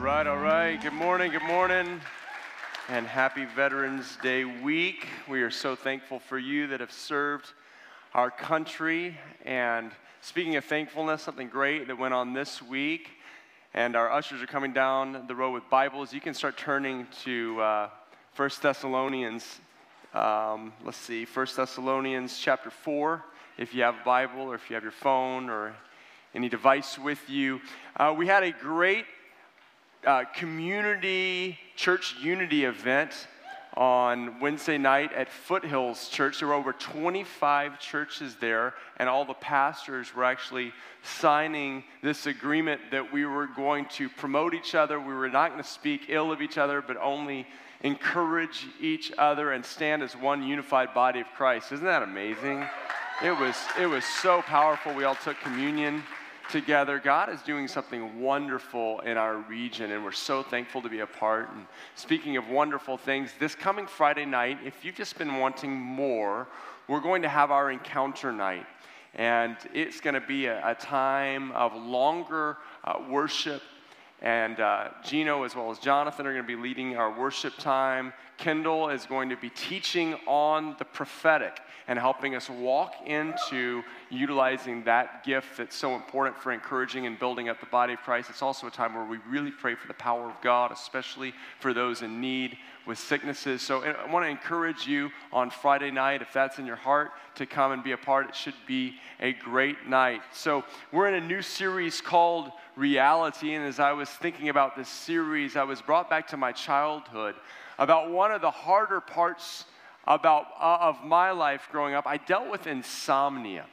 right, all right. Good morning, good morning, and happy Veterans Day week. We are so thankful for you that have served our country. And speaking of thankfulness, something great that went on this week, and our ushers are coming down the road with Bibles. You can start turning to uh, 1 Thessalonians. Um, let's see, 1 Thessalonians chapter 4, if you have a Bible or if you have your phone or any device with you. Uh, we had a great uh, community church unity event on Wednesday night at Foothills Church. There were over 25 churches there, and all the pastors were actually signing this agreement that we were going to promote each other. We were not going to speak ill of each other, but only encourage each other and stand as one unified body of Christ. Isn't that amazing? It was, it was so powerful. We all took communion together. God is doing something wonderful in our region, and we're so thankful to be a part. And speaking of wonderful things, this coming Friday night, if you've just been wanting more, we're going to have our encounter night. And it's going to be a, a time of longer uh, worship. And uh, Gino, as well as Jonathan, are going to be leading our worship time. Kendall is going to be teaching on the prophetic and helping us walk into utilizing that gift that's so important for encouraging and building up the body of Christ. It's also a time where we really pray for the power of God, especially for those in need with sicknesses. So I want to encourage you on Friday night, if that's in your heart, to come and be a part. It should be a great night. So we're in a new series called Reality. And as I was thinking about this series, I was brought back to my childhood about one of the harder parts about, uh, of my life growing up, I dealt with insomnia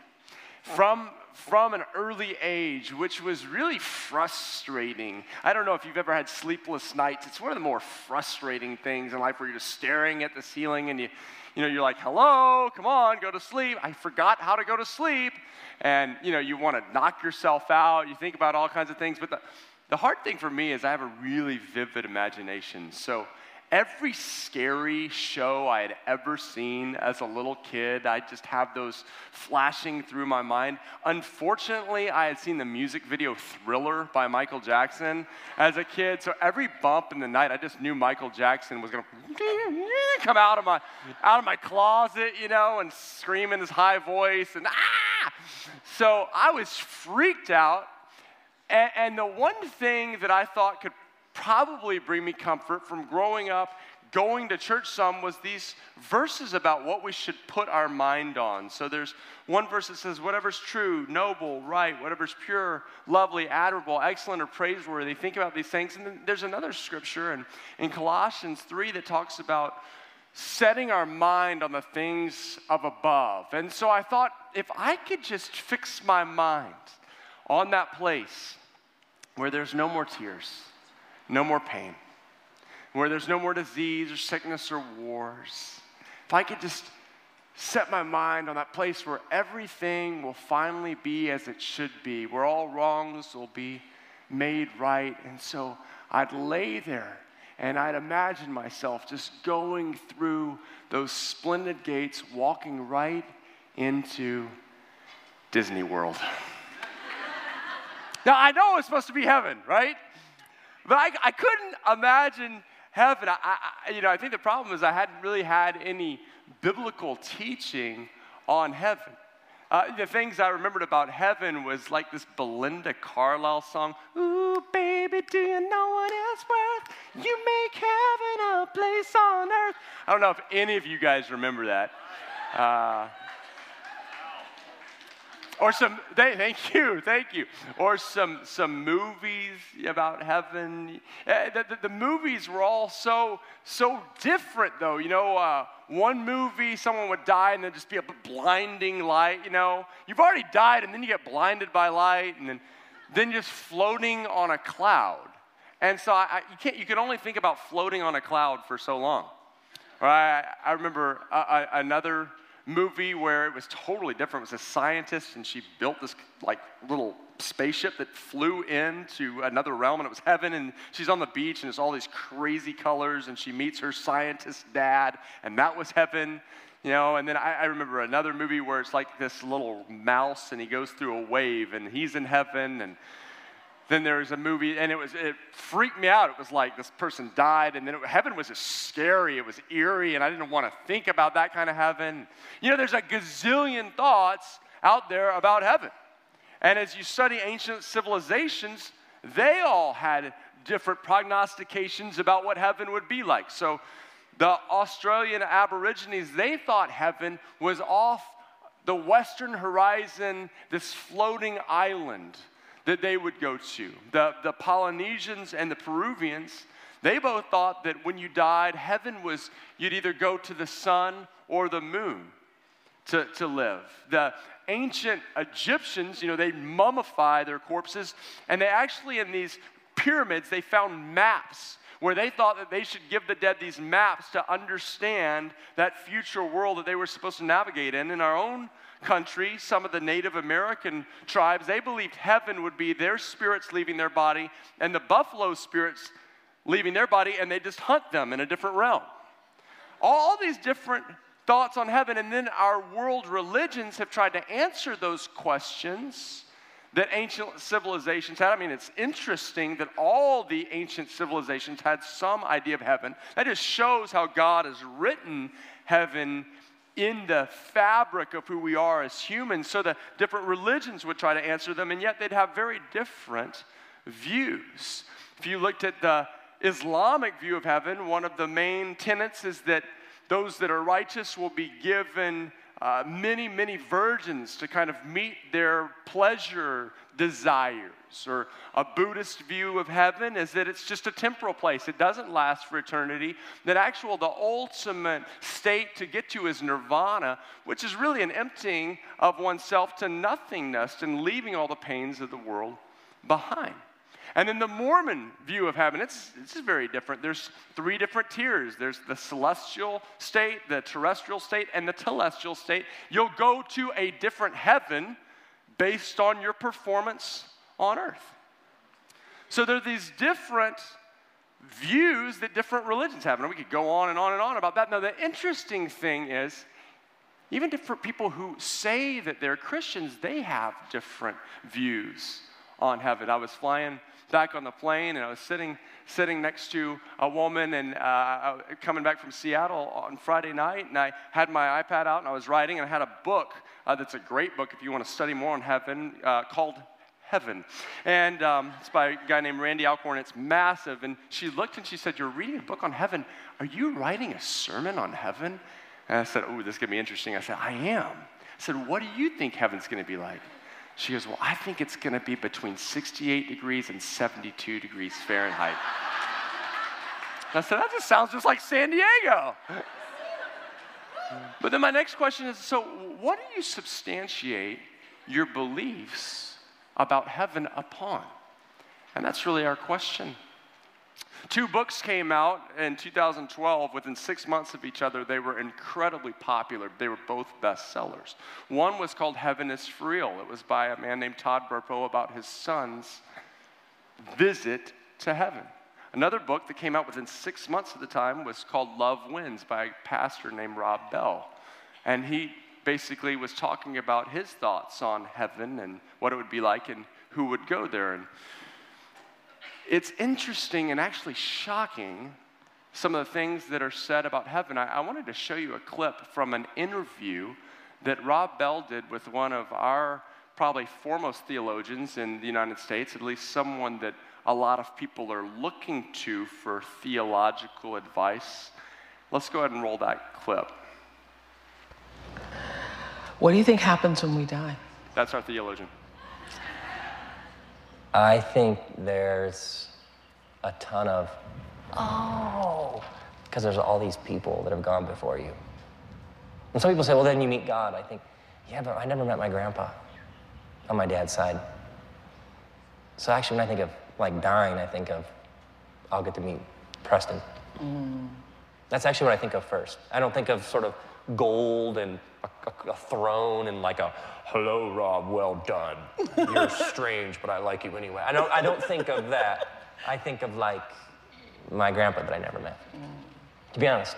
from, from an early age, which was really frustrating. I don't know if you've ever had sleepless nights. It's one of the more frustrating things in life where you're just staring at the ceiling and you, you know, you're like, hello, come on, go to sleep. I forgot how to go to sleep. And, you know, you want to knock yourself out. You think about all kinds of things. But the, the hard thing for me is I have a really vivid imagination. So every scary show I had ever seen as a little kid, I just have those flashing through my mind. Unfortunately, I had seen the music video Thriller by Michael Jackson as a kid, so every bump in the night, I just knew Michael Jackson was to come out of my out of my closet, you know, and scream in his high voice and ah! So I was freaked out. And, and the one thing that I thought could probably bring me comfort from growing up going to church some was these verses about what we should put our mind on. So there's one verse that says, Whatever's true, noble, right, whatever's pure, lovely, admirable, excellent, or praiseworthy, think about these things. And then there's another scripture in, in Colossians 3 that talks about setting our mind on the things of above. And so I thought, if I could just fix my mind on that place where there's no more tears no more pain, where there's no more disease or sickness or wars. If I could just set my mind on that place where everything will finally be as it should be, where all wrongs will be made right. And so I'd lay there and I'd imagine myself just going through those splendid gates, walking right into Disney World. now, I know it's supposed to be heaven, right? But I, I couldn't imagine heaven. I, I, you know, I think the problem is I hadn't really had any biblical teaching on heaven. Uh, the things I remembered about heaven was like this Belinda Carlisle song, Ooh, baby, do you know what it's worth? You make heaven a place on earth. I don't know if any of you guys remember that. Uh, or some thank you thank you. Or some some movies about heaven. Uh, the, the, the, movies were all so so different though you know uh, one movie someone would die and then just be a blinding light you know? You've already died and then you get blinded by light and then then just floating on a cloud. And so I, I, you can't you can only think about floating on a cloud for so long. Right? I, I remember another movie where it was totally different. It was a scientist, and she built this like little spaceship that flew into another realm, and it was heaven. And she's on the beach, and it's all these crazy colors, and she meets her scientist dad, and that was heaven. You know, and then I, I remember another movie where it's like this little mouse, and he goes through a wave, and he's in heaven, and then there was a movie, and it was it freaked me out. It was like this person died, and then it, heaven was just scary. It was eerie, and I didn't want to think about that kind of heaven. You know, there's a gazillion thoughts out there about heaven, and as you study ancient civilizations, they all had different prognostications about what heaven would be like. So, the Australian Aborigines they thought heaven was off the western horizon, this floating island that they would go to. The, the Polynesians and the Peruvians, they both thought that when you died, heaven was you'd either go to the sun or the moon to, to live. The ancient Egyptians, you know, they mummify their corpses, and they actually, in these pyramids, they found maps where they thought that they should give the dead these maps to understand that future world that they were supposed to navigate in. In our own country, some of the Native American tribes, they believed heaven would be their spirits leaving their body and the buffalo spirits leaving their body, and they just hunt them in a different realm. All these different thoughts on heaven, and then our world religions have tried to answer those questions that ancient civilizations had. I mean, it's interesting that all the ancient civilizations had some idea of heaven. That just shows how God has written heaven in the fabric of who we are as humans. So the different religions would try to answer them, and yet they'd have very different views. If you looked at the Islamic view of heaven, one of the main tenets is that those that are righteous will be given uh, many, many virgins to kind of meet their pleasure desires. Or a Buddhist view of heaven is that it's just a temporal place, it doesn't last for eternity. That actual, the ultimate state to get to is nirvana, which is really an emptying of oneself to nothingness and leaving all the pains of the world behind. And then the Mormon view of heaven, it's, it's very different. There's three different tiers there's the celestial state, the terrestrial state, and the telestial state. You'll go to a different heaven based on your performance on earth. So there are these different views that different religions have. And we could go on and on and on about that. Now, the interesting thing is, even different people who say that they're Christians, they have different views on heaven. I was flying back on the plane and I was sitting sitting next to a woman and uh, coming back from Seattle on Friday night and I had my iPad out and I was writing and I had a book uh, that's a great book if you want to study more on heaven uh, called Heaven. And um, it's by a guy named Randy Alcorn. It's massive. And she looked and she said, You're reading a book on heaven. Are you writing a sermon on heaven? And I said, Oh, this is going to be interesting. I said, I am. I said, What do you think heaven's going to be like? She goes, Well, I think it's going to be between 68 degrees and 72 degrees Fahrenheit. I said, That just sounds just like San Diego. But then my next question is so, what do you substantiate your beliefs about heaven upon? And that's really our question. Two books came out in 2012. Within six months of each other, they were incredibly popular. They were both bestsellers. One was called Heaven is Real. It was by a man named Todd Burpo about his son's visit to heaven. Another book that came out within six months of the time was called Love Wins by a pastor named Rob Bell. And he basically was talking about his thoughts on heaven and what it would be like and who would go there. And it's interesting and actually shocking some of the things that are said about heaven. I, I, wanted to show you a clip from an interview that Rob Bell did with one of our probably foremost theologians in the United States, at least someone that a lot of people are looking to for theological advice. Let's go ahead and roll that clip. What do you think happens when we die? That's our theologian. I think there's a ton of, oh, because there's all these people that have gone before you. And some people say, well, then you meet God. I think, yeah, but I never met my grandpa on my dad's side. So actually, when I think of like dying, I think of, I'll get to meet Preston. Mm. That's actually what I think of first. I don't think of sort of gold and a, a, a throne and like a hello, Rob, well done. You're strange, but I like you anyway. I don't, I don't think of that. I think of like my grandpa that I never met, mm. to be honest.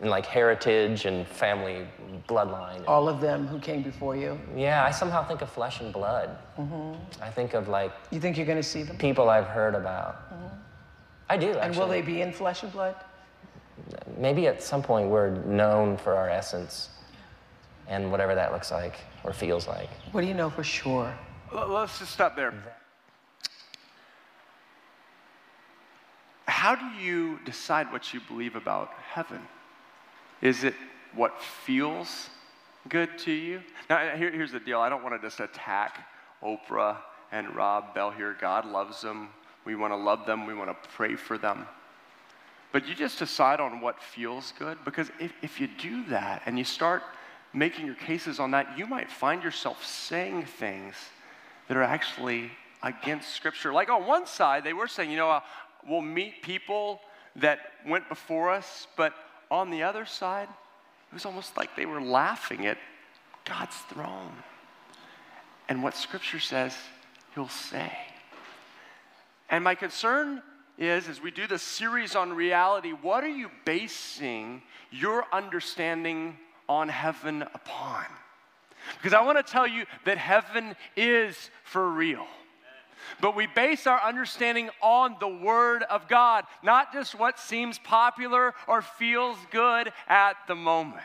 and like heritage and family bloodline. All of them who came before you. Yeah, I somehow think of flesh and blood. Mm-hmm. I think of like You think you're going to see them? people I've heard about. Mm-hmm. I do, actually. And will they be in flesh and blood? Maybe at some point we're known for our essence and whatever that looks like or feels like. What do you know for sure? L- Let's just stop there. How do you decide what you believe about heaven? Is it what feels good to you? Now, here, here's the deal I don't want to just attack Oprah and Rob Bell here. God loves them. We want to love them, we want to pray for them. But you just decide on what feels good because if, if you do that and you start making your cases on that, you might find yourself saying things that are actually against Scripture. Like on one side, they were saying, you know, uh, we'll meet people that went before us, but on the other side, it was almost like they were laughing at God's throne and what Scripture says He'll say. And my concern is, as we do this series on reality, what are you basing your understanding on heaven upon? Because I want to tell you that heaven is for real. But we base our understanding on the Word of God, not just what seems popular or feels good at the moment.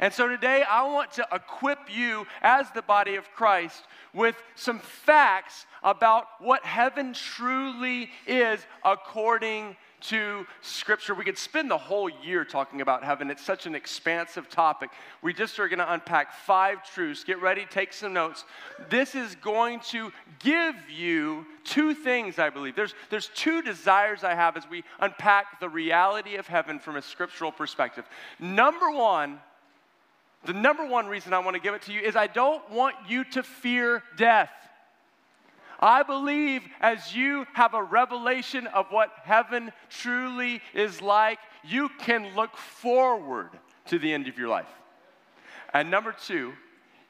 And so today, I want to equip you as the body of Christ with some facts about what heaven truly is according to Scripture. We could spend the whole year talking about heaven. It's such an expansive topic. We just are going to unpack five truths. Get ready, take some notes. This is going to give you two things, I believe. There's, there's two desires I have as we unpack the reality of heaven from a scriptural perspective. Number one, the number one reason I want to give it to you is I don't want you to fear death. I believe as you have a revelation of what heaven truly is like, you can look forward to the end of your life. And number two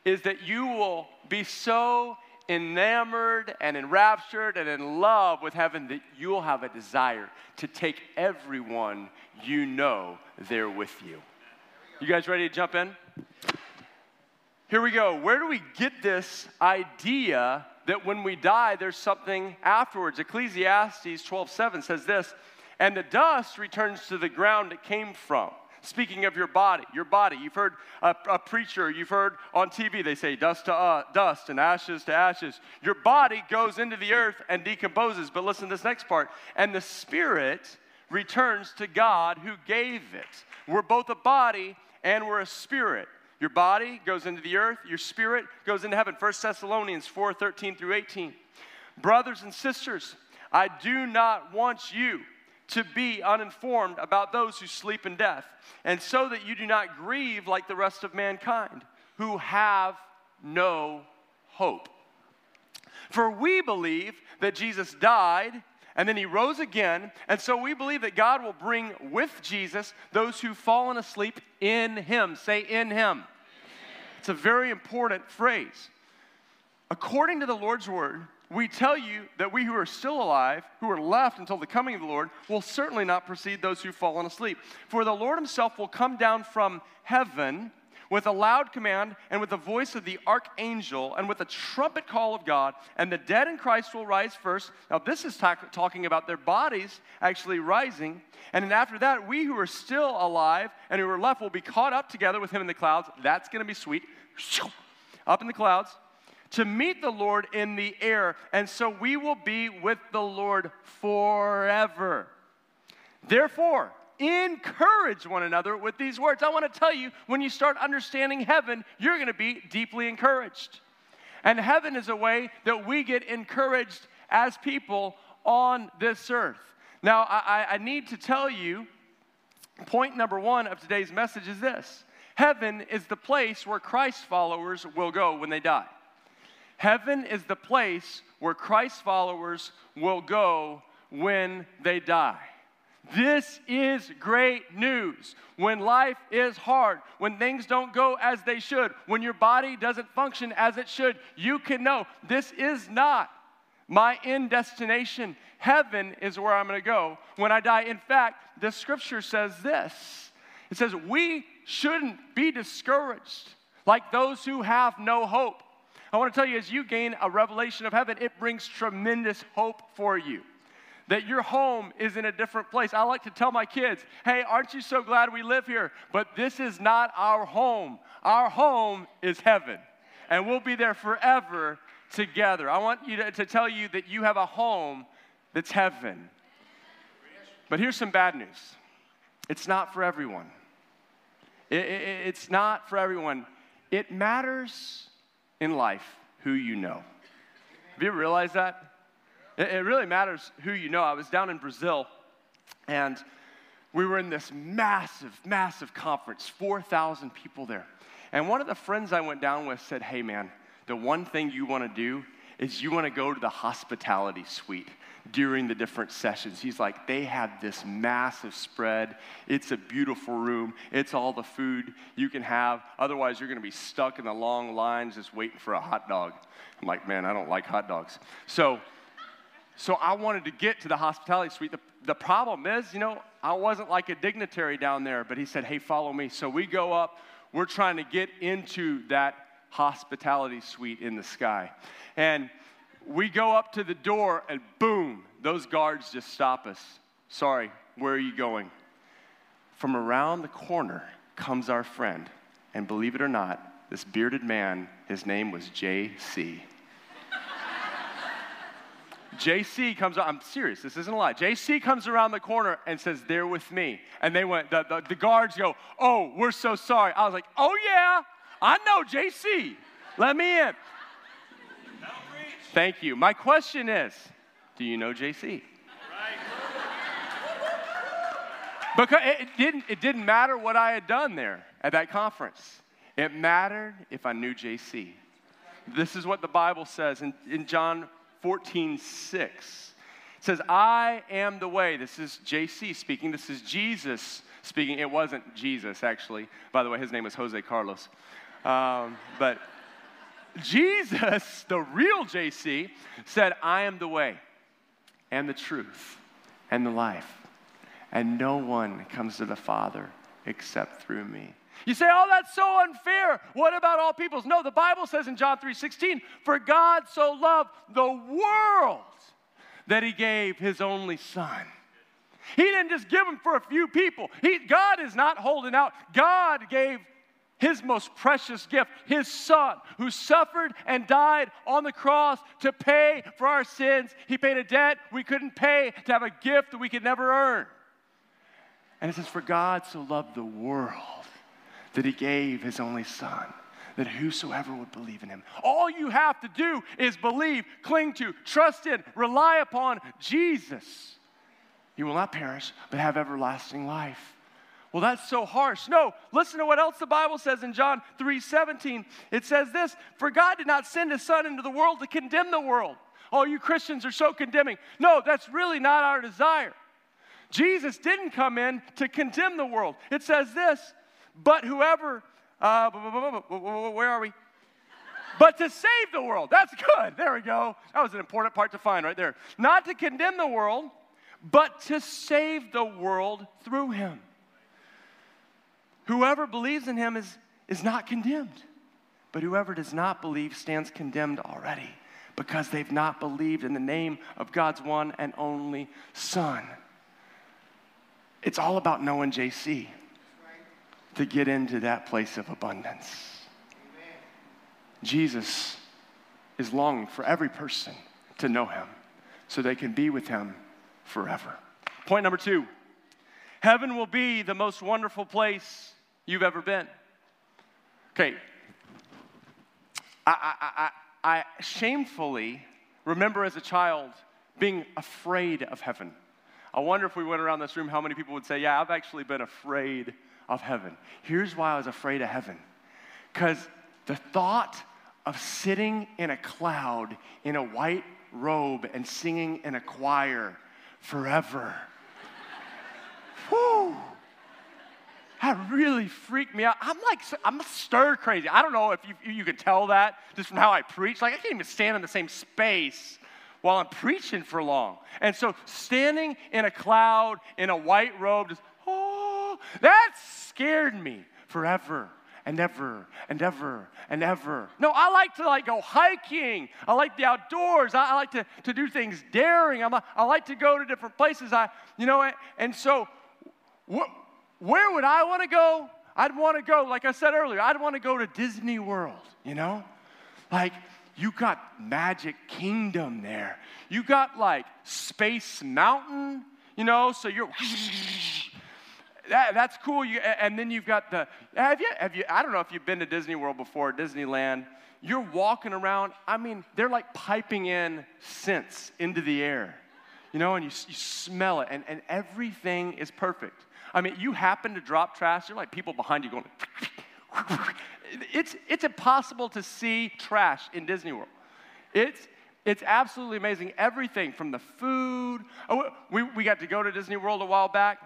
is that you will be so enamored and enraptured and in love with heaven that you'll have a desire to take everyone you know there with you. You guys ready to jump in? Here we go. Where do we get this idea that when we die, there's something afterwards? Ecclesiastes 12:7 says this, and the dust returns to the ground it came from. Speaking of your body, your body, you've heard a, a preacher, you've heard on TV, they say dust to uh, dust and ashes to ashes. Your body goes into the earth and decomposes. But listen to this next part. And the spirit returns to God who gave it. We're both a body and we're a spirit. Your body goes into the earth, your spirit goes into heaven. 1 Thessalonians 4 13 through 18. Brothers and sisters, I do not want you to be uninformed about those who sleep in death, and so that you do not grieve like the rest of mankind, who have no hope. For we believe that Jesus died and then he rose again, and so we believe that God will bring with Jesus those who've fallen asleep in him. Say, in him. It's a very important phrase. According to the Lord's word, we tell you that we who are still alive, who are left until the coming of the Lord, will certainly not precede those who've fallen asleep. For the Lord himself will come down from heaven with a loud command and with the voice of the archangel and with a trumpet call of God, and the dead in Christ will rise first. Now, this is talk- talking about their bodies actually rising. And then after that, we who are still alive and who are left will be caught up together with him in the clouds. That's going to be sweet. Up in the clouds to meet the Lord in the air. And so we will be with the Lord forever. Therefore, encourage one another with these words. I want to tell you, when you start understanding heaven, you're going to be deeply encouraged. And heaven is a way that we get encouraged as people on this earth. Now, I, I need to tell you point number one of today's message is this Heaven is the place where Christ followers will go when they die. Heaven is the place where Christ followers will go when they die. This is great news. When life is hard, when things don't go as they should, when your body doesn't function as it should, you can know this is not my end destination. Heaven is where I'm going to go when I die. In fact, the scripture says this It says, We shouldn't be discouraged like those who have no hope. I want to tell you, as you gain a revelation of heaven, it brings tremendous hope for you. That your home is in a different place. I like to tell my kids, hey, aren't you so glad we live here? But this is not our home. Our home is heaven, and we'll be there forever together. I want you to, to tell you that you have a home that's heaven. But here's some bad news it's not for everyone. It, it, it's not for everyone. It matters in life who you know. Have you realized that? It, really matters who you know. I was down in Brazil and we were in this massive, massive conference, 4,000 people there. And one of the friends I went down with said, Hey, man, the one thing you want to do is you want to go to the hospitality suite during the different sessions. He's like, they have this massive spread. It's a beautiful room. It's all the food you can have. Otherwise, you're going to be stuck in the long lines just waiting for a hot dog. I'm like, man, I don't like hot dogs. So, so I wanted to get to the hospitality suite. The, the problem is, you know, I wasn't like a dignitary down there, but he said, hey, follow me. So we go up. We're trying to get into that hospitality suite in the sky. And we go up to the door, and boom, those guards just stop us. Sorry, where are you going? From around the corner comes our friend. And believe it or not, this bearded man, his name was J.C. JC comes, I'm serious, this isn't a lie. JC comes around the corner and says, They're with me. And they went, the, the, the, guards go, Oh, we're so sorry. I was like, Oh, yeah, I know JC. Let me in. Thank you. My question is Do you know JC? Because it didn't, it didn't matter what I had done there at that conference. It mattered if I knew JC. This is what the Bible says in, in John 14, 6. It says, I am the way. This is JC speaking. This is Jesus speaking. It wasn't Jesus, actually. By the way, his name was Jose Carlos. Um, but Jesus, the real JC, said, I am the way and the truth and the life. And no one comes to the Father except through me. You say, oh, that's so unfair. What about all peoples? No, the Bible says in John 3:16, for God so loved the world that he gave his only son. He didn't just give him for a few people. He, God is not holding out. God gave his most precious gift, his son, who suffered and died on the cross to pay for our sins. He paid a debt we couldn't pay to have a gift that we could never earn. And it says, For God so loved the world that he gave his only son, that whosoever would believe in him. All you have to do is believe, cling to, trust in, rely upon Jesus. You will not perish, but have everlasting life. Well, that's so harsh. No, listen to what else the Bible says in John 3 17. It says this For God did not send his Son into the world to condemn the world. Oh, you Christians are so condemning. No, that's really not our desire. Jesus didn't come in to condemn the world. It says this, but whoever, uh, where are we? but to save the world. That's good. There we go. That was an important part to find right there. Not to condemn the world, but to save the world through him. Whoever believes in him is, is not condemned, but whoever does not believe stands condemned already because they've not believed in the name of God's one and only Son. It's all about knowing JC to get into that place of abundance. Jesus is longing for every person to know him so they can be with him forever. Point number two heaven will be the most wonderful place you've ever been. Okay, I, I, I, I shamefully remember as a child being afraid of heaven. I wonder if we went around this room, how many people would say, Yeah, I've actually been afraid of heaven. Here's why I was afraid of heaven because the thought of sitting in a cloud in a white robe and singing in a choir forever. Whew that really freaked me out. I'm like, I'm stir crazy. I don't know if you, you could tell that just from how I preach. Like, I can't even stand in the same space while I'm preaching for long. And so, standing in a cloud in a white robe, just, That scared me forever and ever and ever and ever. No, I like to like go hiking. I like the outdoors. I, I like to, to do things daring. I'm I like to go to different places. I, you know, and, and so wh- where would I want to go? I'd want to go, like I said earlier, I'd want to go to Disney World, you know? Like, you got Magic Kingdom there. You got like Space Mountain, you know, so you're that, that's cool. You, and then you've got the have you have you I don't know if you've been to Disney World before, Disneyland. You're walking around. I mean, they're like piping in scents into the air, you know, and you, you smell it, and, and everything is perfect. I mean, you happen to drop trash, you're like people behind you going. it's it's impossible to see trash in Disney World. It's it's absolutely amazing. Everything from the food. Oh, we, we got to go to Disney World a while back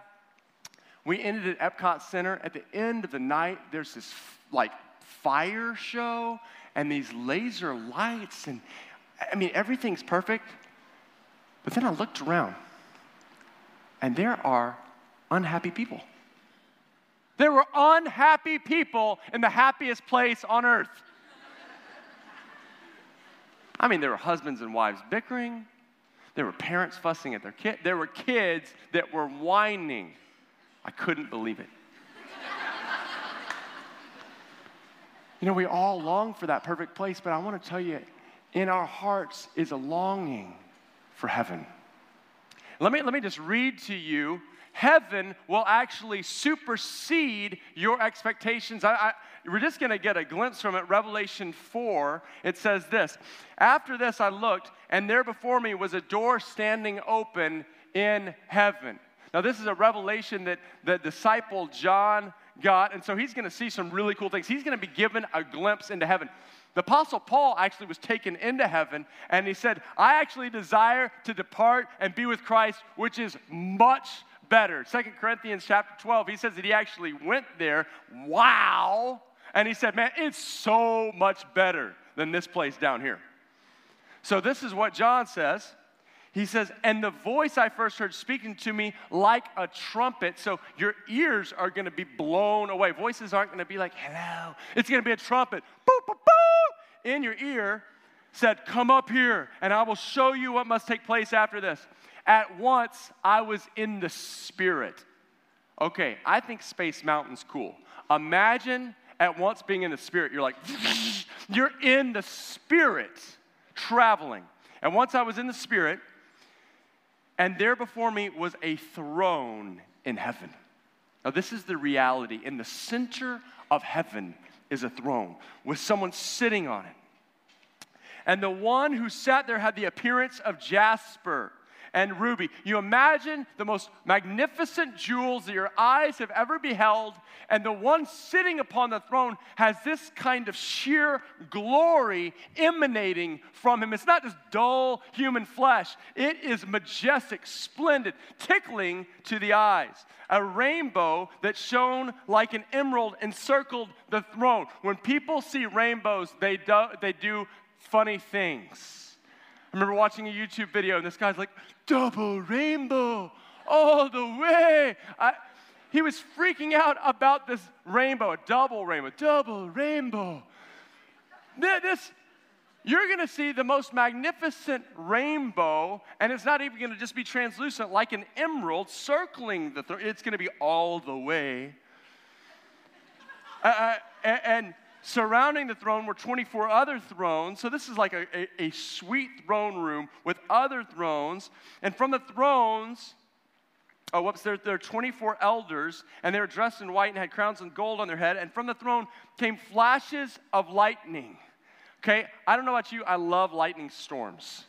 we ended at Epcot Center. At the end of the night, there's this like fire show and these laser lights, and I mean, everything's perfect. But then I looked around, and there are unhappy people. There were unhappy people in the happiest place on earth. I mean, there were husbands and wives bickering. There were parents fussing at their kid. There were kids that were whining. I couldn't believe it. you know, we all long for that perfect place, but I want to tell you, in our hearts is a longing for heaven. Let me, let me just read to you. Heaven will actually supersede your expectations. I, I, we're just going to get a glimpse from it. Revelation 4, it says this After this, I looked, and there before me was a door standing open in heaven. Now, this is a revelation that the disciple John got, and so he's going to see some really cool things. He's going to be given a glimpse into heaven. The Apostle Paul actually was taken into heaven, and he said, I actually desire to depart and be with Christ, which is much better. Second Corinthians chapter 12, he says that he actually went there. Wow. And he said, Man, it's so much better than this place down here. So, this is what John says. He says, and the voice I first heard speaking to me like a trumpet. So your ears are going to be blown away. Voices aren't going to be like, hello. It's going to be a trumpet. Boo, boo, boo, in your ear said, Come up here, and I will show you what must take place after this. At once, I was in the spirit. Okay, I think Space Mountain's cool. Imagine at once being in the spirit. You're like, you're in the spirit traveling. And once I was in the spirit, and there before me was a throne in heaven. Now, this is the reality. In the center of heaven is a throne with someone sitting on it. And the one who sat there had the appearance of jasper and ruby. You imagine the most magnificent jewels that your eyes have ever beheld, and the one sitting upon the throne has this kind of sheer glory emanating from him. It's not just dull human flesh, it is majestic, splendid, tickling to the eyes. A rainbow that shone like an emerald encircled the throne. When people see rainbows, they do, they do funny things. I remember watching a YouTube video, and this guy's like, double rainbow all the way. I, he was freaking out about this rainbow, a double rainbow, double rainbow. This, you're going to see the most magnificent rainbow, and it's not even going to just be translucent like an emerald circling the. Th- it's going to be all the way. Uh, uh and Surrounding the throne were 24 other thrones. So this is like a, a, a sweet throne room with other thrones. And from the thrones, oh, whoops, there, there are 24 elders, and they were dressed in white and had crowns of gold on their head. And from the throne came flashes of lightning. Okay, I don't know about you, I love lightning storms.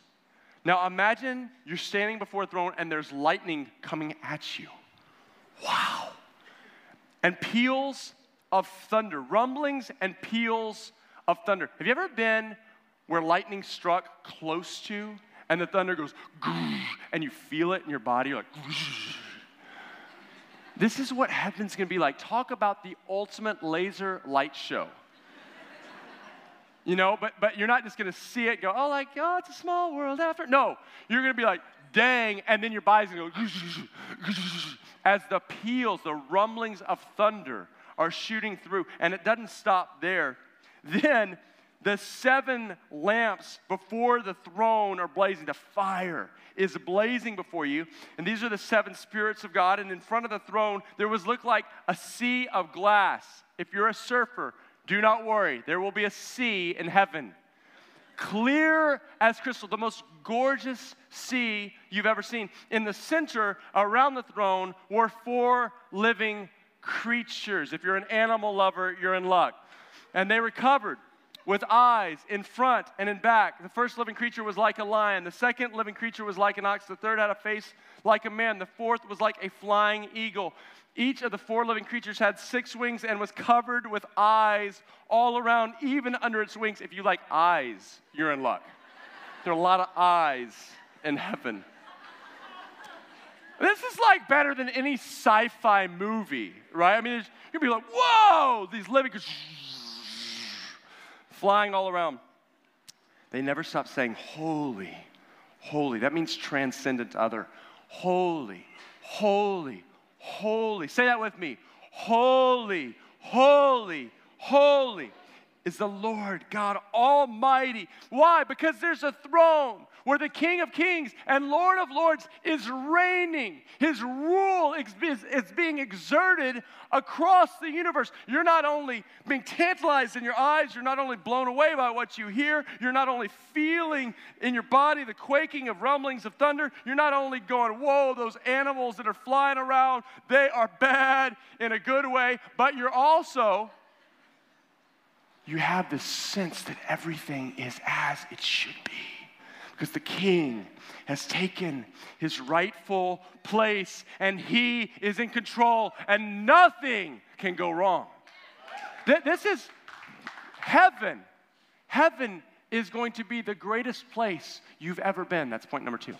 Now imagine you're standing before a throne and there's lightning coming at you. Wow. And peals of thunder, rumblings and peals of thunder. Have you ever been where lightning struck close to and the thunder goes and you feel it in your body? You're like, this is what heaven's gonna be like. Talk about the ultimate laser light show. You know, but but you're not just gonna see it go, oh, like, oh, it's a small world after. No, you're gonna be like, dang, and then your body's gonna go, as the peals, the rumblings of thunder are shooting through. And it doesn't stop there. Then the seven lamps before the throne are blazing. The fire is blazing before you. And these are the seven spirits of God. And in front of the throne, there was looked like a sea of glass. If you're a surfer, do not worry. There will be a sea in heaven. Clear as crystal, the most gorgeous sea you've ever seen. In the center, around the throne, were four living creatures. If you're an animal lover, you're in luck. And they were covered with eyes in front and in back. The first living creature was like a lion. The second living creature was like an ox. The third had a face like a man. The fourth was like a flying eagle. Each of the four living creatures had six wings and was covered with eyes all around, even under its wings. If you like eyes, you're in luck. There are a lot of eyes in heaven. This is like better than any sci fi movie, right? I mean, you'd be like, whoa, these living flying all around. They never stop saying, Holy, holy. That means transcendent other. Holy, holy, holy. Say that with me. Holy, holy, holy is the Lord God Almighty. Why? Because there's a throne where the King of Kings and Lord of Lords is reigning. His rule is, is, being exerted across the universe. You're not only being tantalized in your eyes, you're not only blown away by what you hear, you're not only feeling in your body the quaking of rumblings of thunder, you're not only going, Whoa, those animals that are flying around, they are bad in a good way, but you're also you have this sense that everything is as it should be. Because the king has taken his rightful place and he is in control and nothing can go wrong. This is heaven. Heaven is going to be the greatest place you've ever been. That's point number two.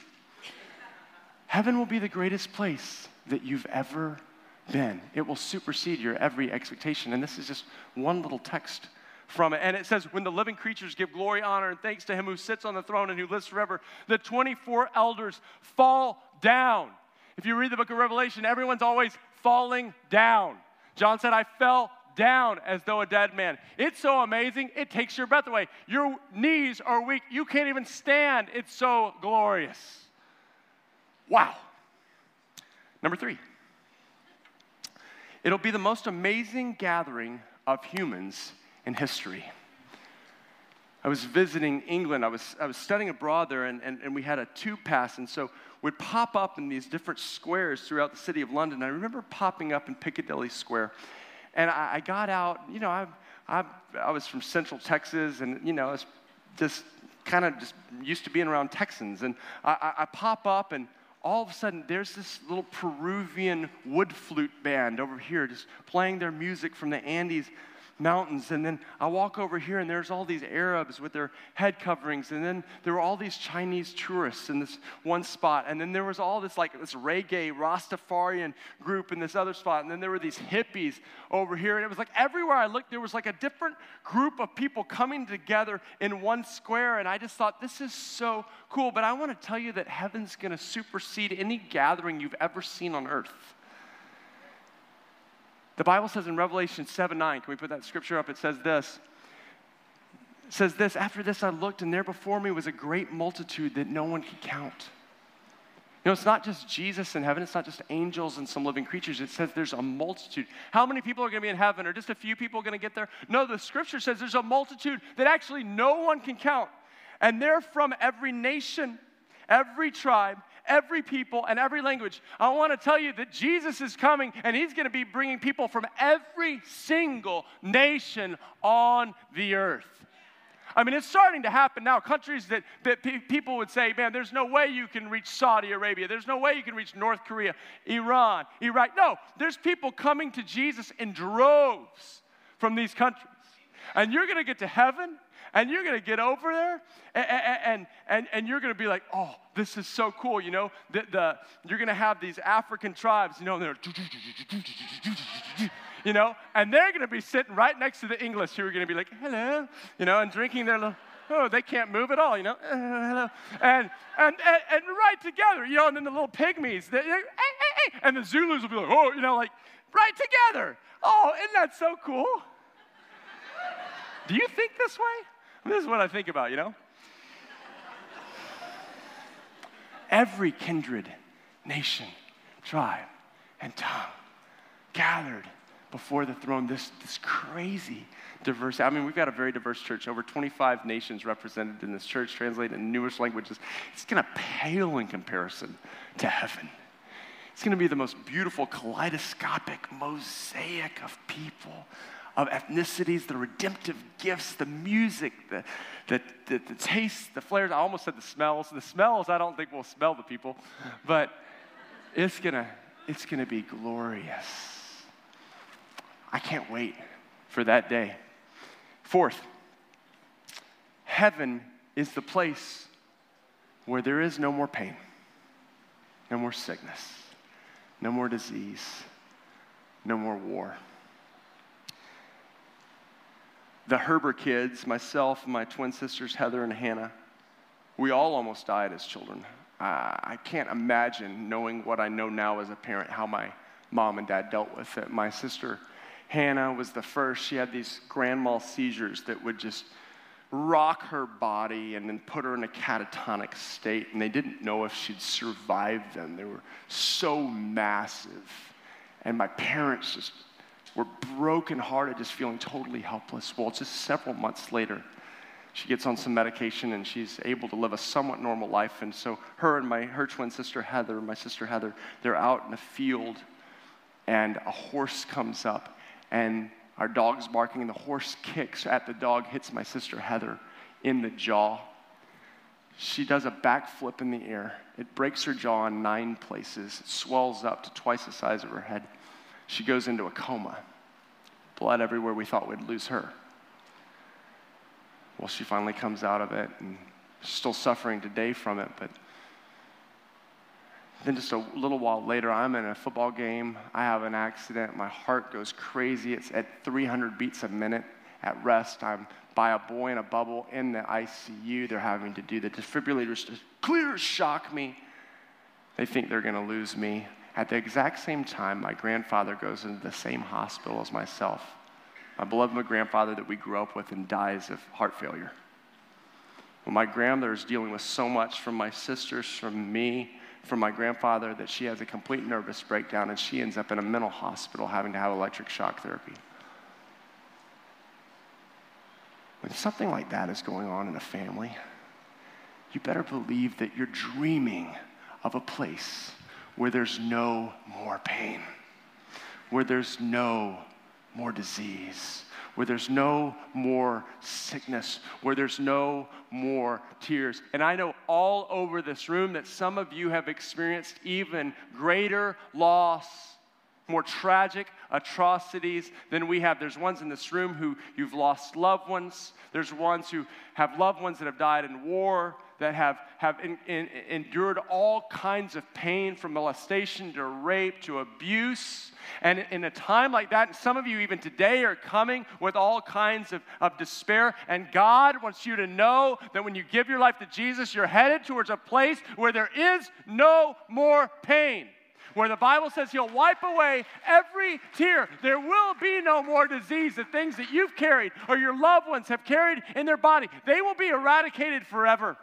Heaven will be the greatest place that you've ever been. It will supersede your every expectation. And this is just one little text from it. And it says, When the living creatures give glory, honor, and thanks to him who sits on the throne and who lives forever, the 24 elders fall down. If you read the book of Revelation, everyone's always falling down. John said, I fell down as though a dead man. It's so amazing, it takes your breath away. Your knees are weak. You can't even stand. It's so glorious. Wow. Number three, it'll be the most amazing gathering of humans in history. I was visiting England. I was, I was studying abroad there, and, and, and we had a tube pass. And so we'd pop up in these different squares throughout the city of London. I remember popping up in Piccadilly Square. And I, I got out, you know, I, I, I was from Central Texas, and, you know, I was just kind of just used to being around Texans. And I, I, I pop up, and all of a sudden, there's this little Peruvian wood flute band over here just playing their music from the Andes mountains. And then I walk over here, and there's all these Arabs with their head coverings. And then there were all these Chinese tourists in this one spot. And then there was all this, like, this reggae Rastafarian group in this other spot. And then there were these hippies over here. And it was like everywhere I looked, there was like a different group of people coming together in one square. And I just thought, this is so cool. But I want to tell you that heaven's going to supersede any gathering you've ever seen on earth. The Bible says in Revelation 7 9, can we put that scripture up? It says this. It says this After this I looked, and there before me was a great multitude that no one could count. You know, it's not just Jesus in heaven, it's not just angels and some living creatures. It says there's a multitude. How many people are going to be in heaven? Or just a few people going to get there? No, the scripture says there's a multitude that actually no one can count. And they're from every nation, every tribe, every people, and every language. I want to tell you that Jesus is coming and he's going to be bringing people from every single nation on the earth. I mean, it's starting to happen now. Countries that, that pe- people would say, man, there's no way you can reach Saudi Arabia. There's no way you can reach North Korea, Iran, Iraq. No, there's people coming to Jesus in droves from these countries. And you're going to get to heaven and you're going to get over there and, and, and, and you're going to be like, oh, this is so cool. You know, the, the, you're going to have these African tribes, you know, they're, you know, and they're going to be sitting right next to the English who are going to be like, hello, you know, and drinking their little, oh, they can't move at all, you know, uh, hello. And, and, and, and right together, you know, and then the little pygmies, they're, And the Zulus will be like, oh, you know, like right together. Oh, isn't that so cool? Do you think this way? This is what I think about, you know? Every kindred, nation, tribe, and tongue gathered before the throne. This, this crazy diversity. I mean, we've got a very diverse church, over 25 nations represented in this church, translated in numerous languages. It's going to pale in comparison to heaven. It's going to be the most beautiful, kaleidoscopic mosaic of people, of ethnicities, the redemptive gifts, the music, the, the, the, the taste, the flavors. I almost said the smells. The smells, I don't think we'll smell the people, but it's to it's to be glorious. I can't wait for that day. Fourth, heaven is the place where there is no more pain, no more sickness, no more disease, no more war. The Herber kids, myself, my twin sisters, Heather and Hannah, we all almost died as children. Uh, I can't imagine knowing what I know now as a parent, how my mom and dad dealt with it. My sister Hannah was the first. She had these grand mal seizures that would just rock her body and then put her in a catatonic state, and they didn't know if she'd survive them. They were so massive. And my parents just were brokenhearted, just feeling totally helpless. Well, just several months later, she gets on some medication and she's able to live a somewhat normal life. And so her and my her twin sister Heather, my sister Heather, they're out in a field and a horse comes up and our dog's barking and the horse kicks at the dog, hits my sister Heather in the jaw. She does a backflip in the air. It breaks her jaw in nine places. It swells up to twice the size of her head. She goes into a coma. Blood everywhere. We thought we'd lose her. Well, she finally comes out of it and still suffering today from it, but then just a little while later, I'm in a football game. I have an accident. My heart goes crazy. It's at 300 beats a minute at rest. I'm by a boy in a bubble in the ICU. They're having to do the defibrillators to clear shock me. They think they're going to lose me. At the exact same time, my grandfather goes into the same hospital as myself my beloved grandfather that we grew up with and dies of heart failure. Well, my grandmother is dealing with so much from my sisters, from me, from my grandfather, that she has a complete nervous breakdown and she ends up in a mental hospital having to have electric shock therapy. When something like that is going on in a family, you better believe that you're dreaming of a place where there's no more pain, where there's no more disease, where there's no more sickness, where there's no more tears. And I know all over this room that some of you have experienced even greater loss, more tragic atrocities than we have. There's ones in this room who you've lost loved ones, there's ones who have loved ones that have died in war that have, have in, in, endured all kinds of pain from molestation to rape to abuse. And in a time like that, some of you even today are coming with all kinds of, of despair. And God wants you to know that when you give your life to Jesus, you're headed towards a place where there is no more pain where the Bible says He'll wipe away every tear. There will be no more disease. The things that you've carried or your loved ones have carried in their body, they will be eradicated forever.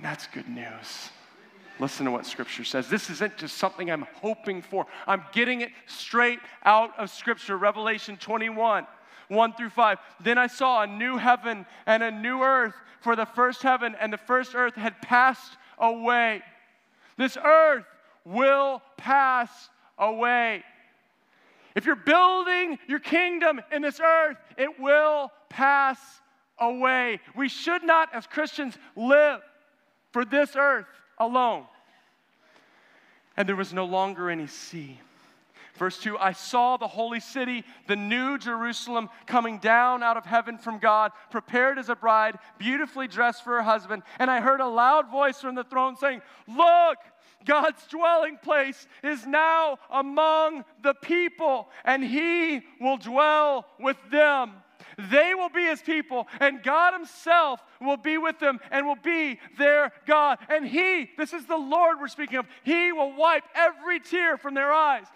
And that's good news. Listen to what Scripture says. This isn't just something I'm hoping for, I'm getting it straight out of Scripture. Revelation 21. 1 through 5. Then I saw a new heaven and a new earth, for the first heaven and the first earth had passed away. This earth will pass away. If you're building your kingdom in this earth, it will pass away. We should not, as Christians, live for this earth alone. And there was no longer any sea. Verse 2 I saw the holy city, the new Jerusalem, coming down out of heaven from God, prepared as a bride, beautifully dressed for her husband. And I heard a loud voice from the throne saying, Look, God's dwelling place is now among the people, and he will dwell with them They will be his people, and God himself will be with them and will be their God. And he, this is the Lord we're speaking of, he will wipe every tear from their eyes.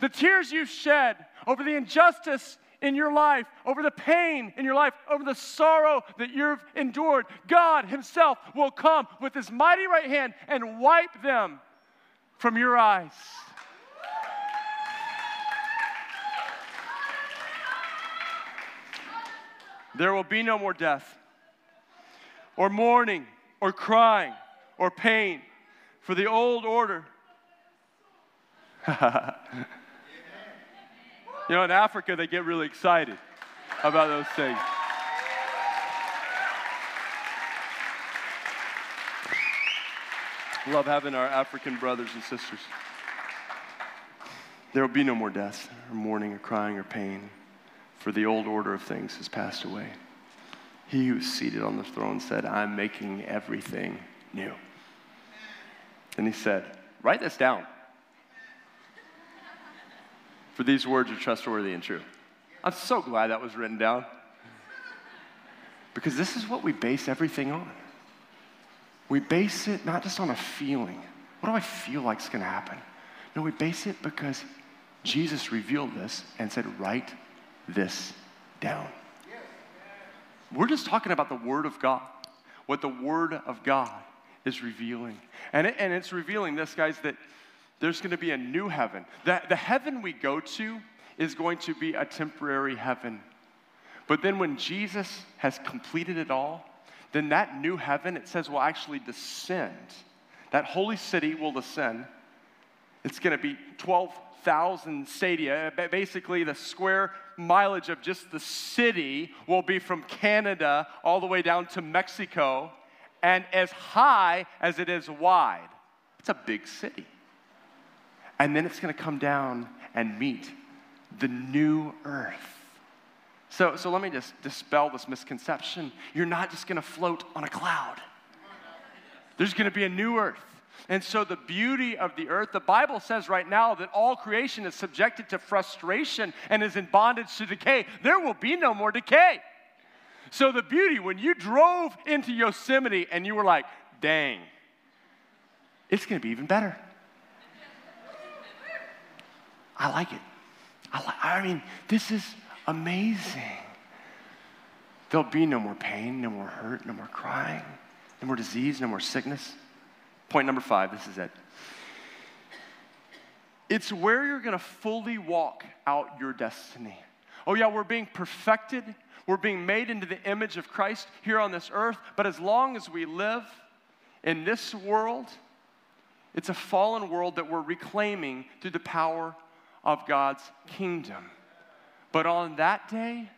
The tears you've shed over the injustice in your life, over the pain in your life, over the sorrow that you've endured, God Himself will come with His mighty right hand and wipe them from your eyes. There will be no more death, or mourning, or crying, or pain, for the old order. you know, in Africa, they get really excited about those things. Love having our African brothers and sisters. There will be no more death, or mourning, or crying, or pain for the old order of things has passed away. He who is seated on the throne said, I'm making everything new. And he said, Write this down. For these words are trustworthy and true. I'm so glad that was written down. Because this is what we base everything on. We base it not just on a feeling. What do I feel like is going to happen? No, we base it because Jesus revealed this and said, Write this down. We're just talking about the Word of God, what the Word of God is revealing. And, it, and it's revealing this, guys, that there's going to be a new heaven. That the heaven we go to is going to be a temporary heaven. But then when Jesus has completed it all, then that new heaven, it says, will actually descend. That holy city will descend. It's going to be 12,000 stadia. Basically, the square mileage of just the city will be from Canada all the way down to Mexico and as high as it is wide. It's a big city. And then it's going to come down and meet the new earth. So, so let me just dispel this misconception. You're not just going to float on a cloud, there's going to be a new earth. And so, the beauty of the earth, the Bible says right now that all creation is subjected to frustration and is in bondage to decay. There will be no more decay. So, the beauty, when you drove into Yosemite and you were like, dang, it's going to be even better. I like it. I, like, I mean, this is amazing. There'll be no more pain, no more hurt, no more crying, no more disease, no more sickness. Point number five this is it. It's where you're going to fully walk out your destiny. Oh, yeah, we're being perfected. We're being made into the image of Christ here on this earth. But as long as we live in this world, it's a fallen world that we're reclaiming through the power of God's kingdom. But on that day,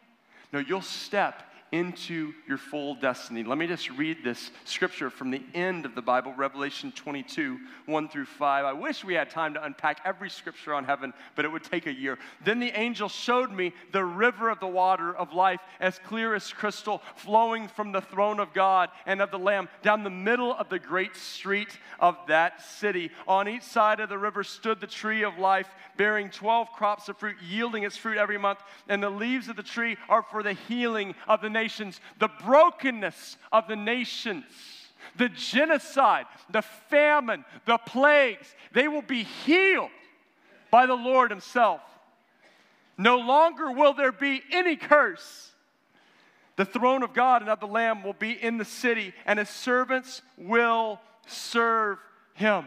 no, you'll step into your full destiny. Let me just read this scripture from the end of the Bible, Revelation 22, 1 through 5. I wish we had time to unpack every scripture on heaven, but it would take a year. Then the angel showed me the river of the water of life, as clear as crystal, flowing from the throne of God and of the Lamb down the middle of the great street of that city. On each side of the river stood the tree of life, bearing 12 crops of fruit, yielding its fruit every month. And the leaves of the tree are for the healing of the nations, the brokenness of the nations, the genocide, the famine, the plagues. They will be healed by the Lord Himself. No longer will there be any curse. The throne of God and of the Lamb will be in the city, and His servants will serve Him.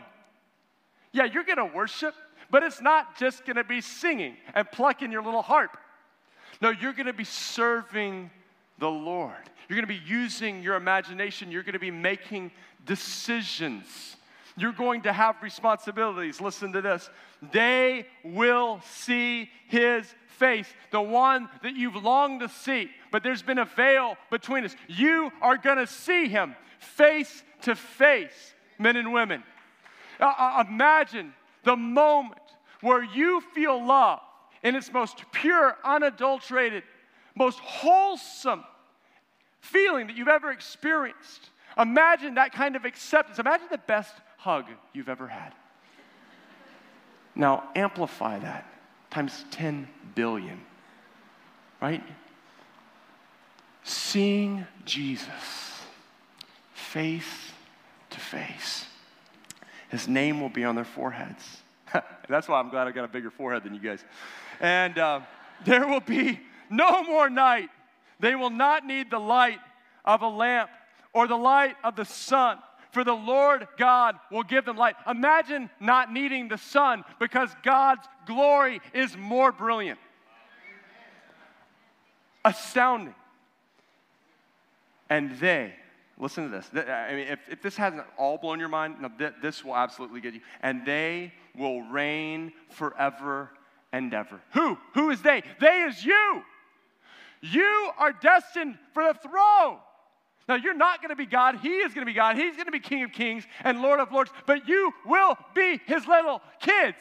Yeah, you're gonna worship, but it's not just gonna be singing and plucking your little harp. No, you're gonna be serving the Lord. You're going to be using your imagination. You're going to be making decisions. You're going to have responsibilities. Listen to this. They will see his face, the one that you've longed to see, but there's been a veil between us. You are going to see him face to face, men and women. Uh, uh, imagine the moment where you feel love in its most pure, unadulterated, most wholesome feeling that you've ever experienced. Imagine that kind of acceptance. Imagine the best hug you've ever had. Now, amplify that times 10 billion, right? seeing Jesus face to face. His name will be on their foreheads. That's why I'm glad I got a bigger forehead than you guys. And uh, there will be no more night. They will not need the light of a lamp or the light of the sun, for the Lord God will give them light. Imagine not needing the sun because God's glory is more brilliant. Astounding. And they, listen to this. I mean, if, if this hasn't all blown your mind, no, this will absolutely get you. And they will reign forever and ever. Who? Who is they? They is you. You are destined for the throne. Now, you're not going to be God. He is going to be God. He's going to be King of Kings and Lord of Lords, but you will be his little kids.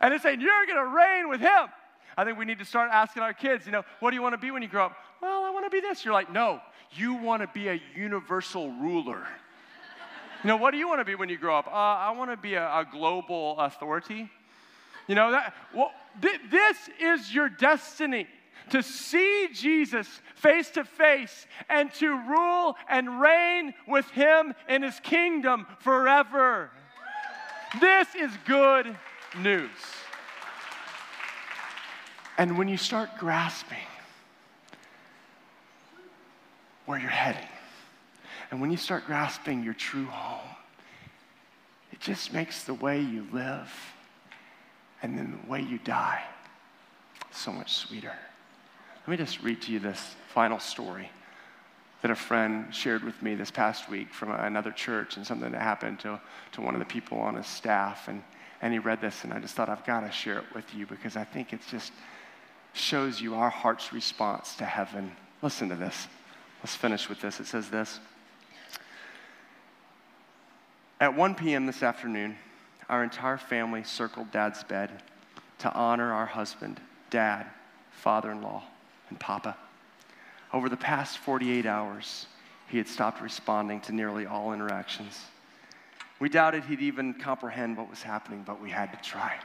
And it's saying you're going to reign with him. I think we need to start asking our kids, you know, what do you want to be when you grow up? Well, I want to be this. You're like, no, you want to be a universal ruler. you know, what do you want to be when you grow up? Uh, I want to be a, a, global authority. You know, that, well, th- this is your destiny to see Jesus face to face and to rule and reign with him in his kingdom forever. This is good news. And when you start grasping where you're heading, and when you start grasping your true home, it just makes the way you live and then the way you die so much sweeter. Let me just read to you this final story that a friend shared with me this past week from another church and something that happened to, to one of the people on his staff. And, and he read this, and I just thought, I've got to share it with you because I think it just shows you our heart's response to heaven. Listen to this. Let's finish with this. It says this At 1 p.m. this afternoon, our entire family circled Dad's bed to honor our husband, Dad, father in law and Papa. Over the past 48 hours, he had stopped responding to nearly all interactions. We doubted he'd even comprehend what was happening, but we had to try.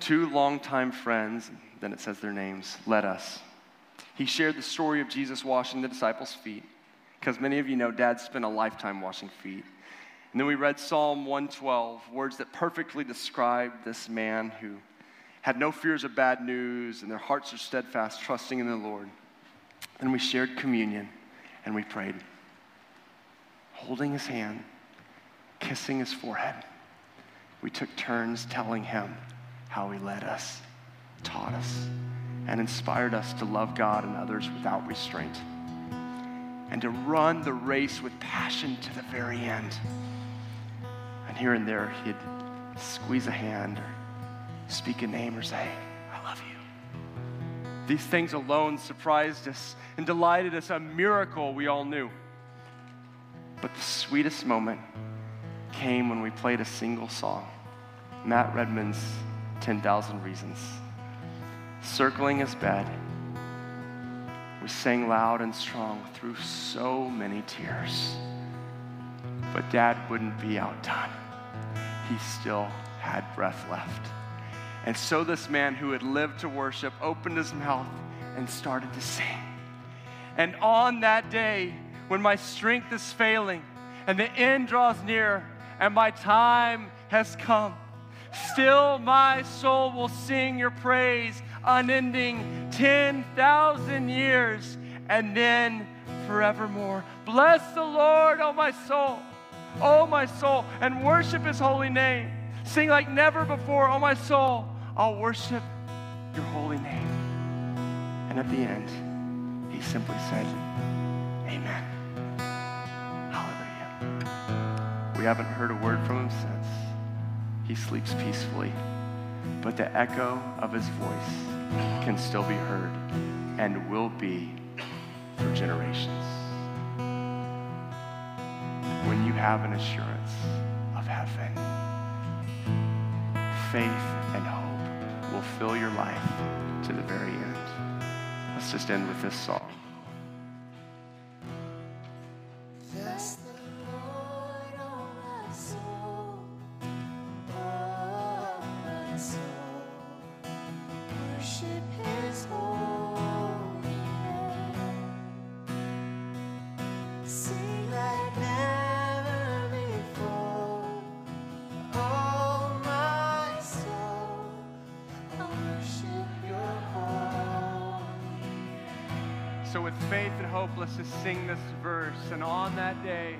Two longtime friends, then it says their names, led us. He shared the story of Jesus washing the disciples' feet, because many of you know Dad spent a lifetime washing feet. And then we read Psalm 112, words that perfectly describe this man who had no fears of bad news, and their hearts are steadfast, trusting in the Lord. And we shared communion and we prayed, holding his hand, kissing his forehead. We took turns telling him how he led us, taught us, and inspired us to love God and others without restraint, and to run the race with passion to the very end. And here and there, he'd squeeze a hand or speak a name or say, I love you. These things alone surprised us and delighted us, a miracle we all knew. But the sweetest moment came when we played a single song Matt Redman's 10,000 Reasons. Circling his bed, we sang loud and strong through so many tears. But Dad wouldn't be outdone. He still had breath left. And so this man who had lived to worship opened his mouth and started to sing. And on that day, when my strength is failing and the end draws near and my time has come, still my soul will sing your praise unending 10,000 years and then forevermore. Bless the Lord, oh my soul, oh my soul, and worship his holy name. Sing like never before, oh my soul. I'll worship your holy name. And at the end, he simply said, Amen. Hallelujah. We haven't heard a word from him since. He sleeps peacefully, but the echo of his voice can still be heard and will be for generations. When you have an assurance of heaven, faith and hope will fill your life to the very end. Let's just end with this song. With faith and hope, let's just sing this verse. And on that day,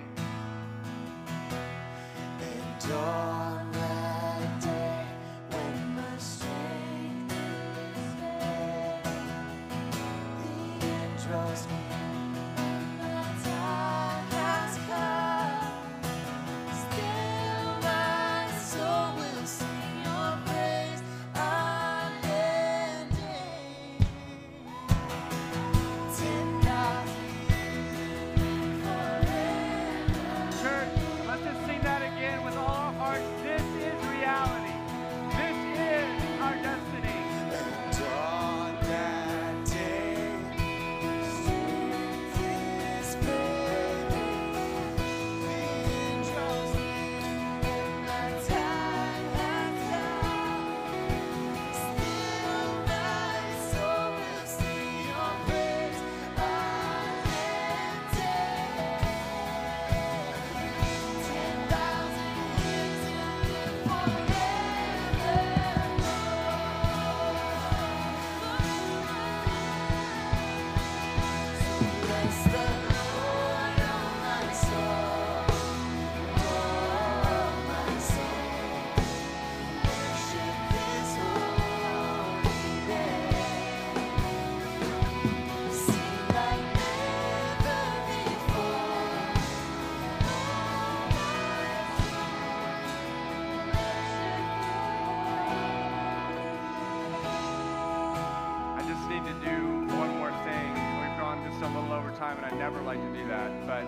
like to do that. But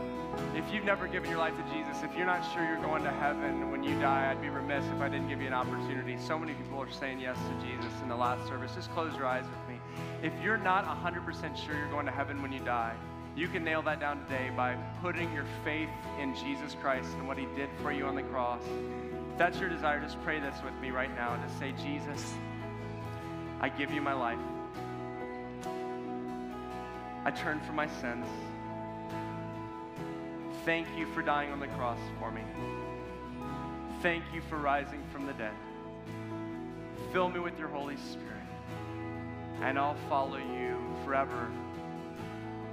if you've never given your life to Jesus, if you're not sure you're going to heaven when you die, I'd be remiss if I didn't give you an opportunity. So many people are saying yes to Jesus in the last service. Just close your eyes with me. If you're not 100% sure you're going to heaven when you die, you can nail that down today by putting your faith in Jesus Christ and what he did for you on the cross. If that's your desire, just pray this with me right now. and Just say, Jesus, I give you my life. I turn from my sins. Thank you for dying on the cross for me. Thank you for rising from the dead. Fill me with your Holy Spirit, and I'll follow you forever.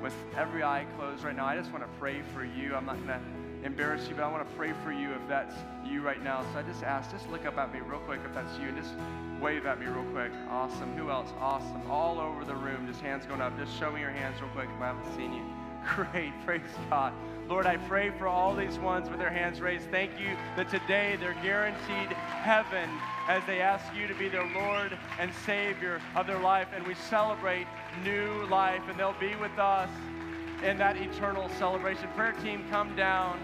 With every eye closed right now, I just want to pray for you. I'm not going to embarrass you, but I want to pray for you if that's you right now. So I just ask, just look up at me real quick if that's you, and just wave at me real quick. Awesome. Who else? Awesome. All over the room, just hands going up. Just show me your hands real quick if I haven't seen you. Great. Praise God. Lord, I pray for all these ones with their hands raised. Thank you that today they're guaranteed heaven as they ask you to be their Lord and Savior of their life. And we celebrate new life, and they'll be with us in that eternal celebration. Prayer team, come down.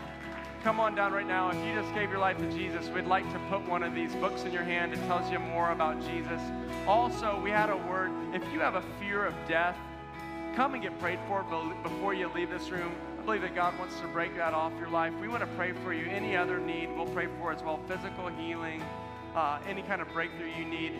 Come on down right now. If you just gave your life to Jesus, we'd like to put one of these books in your hand It tells you more about Jesus. Also, we had a word. If you have a fear of death, come and get prayed for before you leave this room. I believe that God wants to break that off your life. We want to pray for you. Any other need, we'll pray for as well. Physical healing, uh, any kind of breakthrough you need.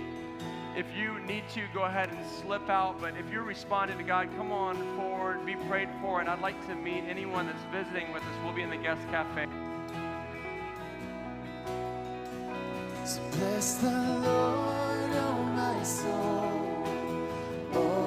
If you need to, go ahead and slip out. But if you're responding to God, come on forward, be prayed for. And I'd like to meet anyone that's visiting with us. We'll be in the guest cafe. So bless the Lord, oh my soul, oh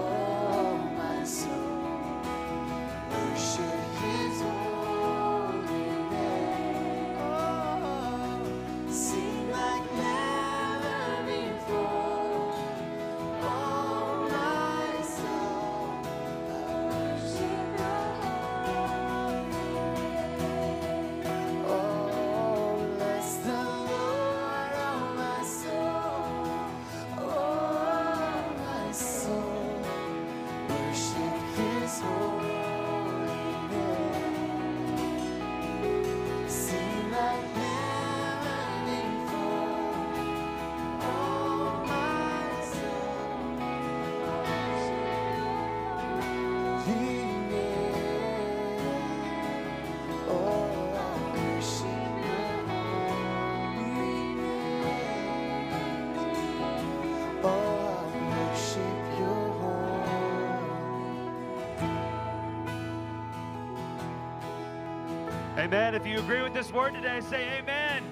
Amen. If you agree with this word today, say amen.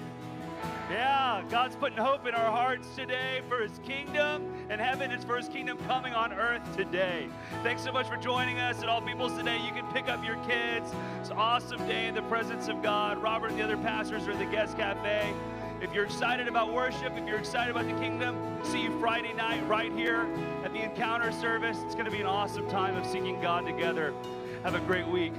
Yeah. God's putting hope in our hearts today for his kingdom and heaven is for his kingdom coming on earth today. Thanks so much for joining us at All Peoples today. You can pick up your kids. It's an awesome day in the presence of God. Robert and the other pastors are in the guest cafe. If you're excited about worship, if you're excited about the kingdom, see you Friday night right here at the encounter service. It's going to be an awesome time of seeking God together. Have a great week.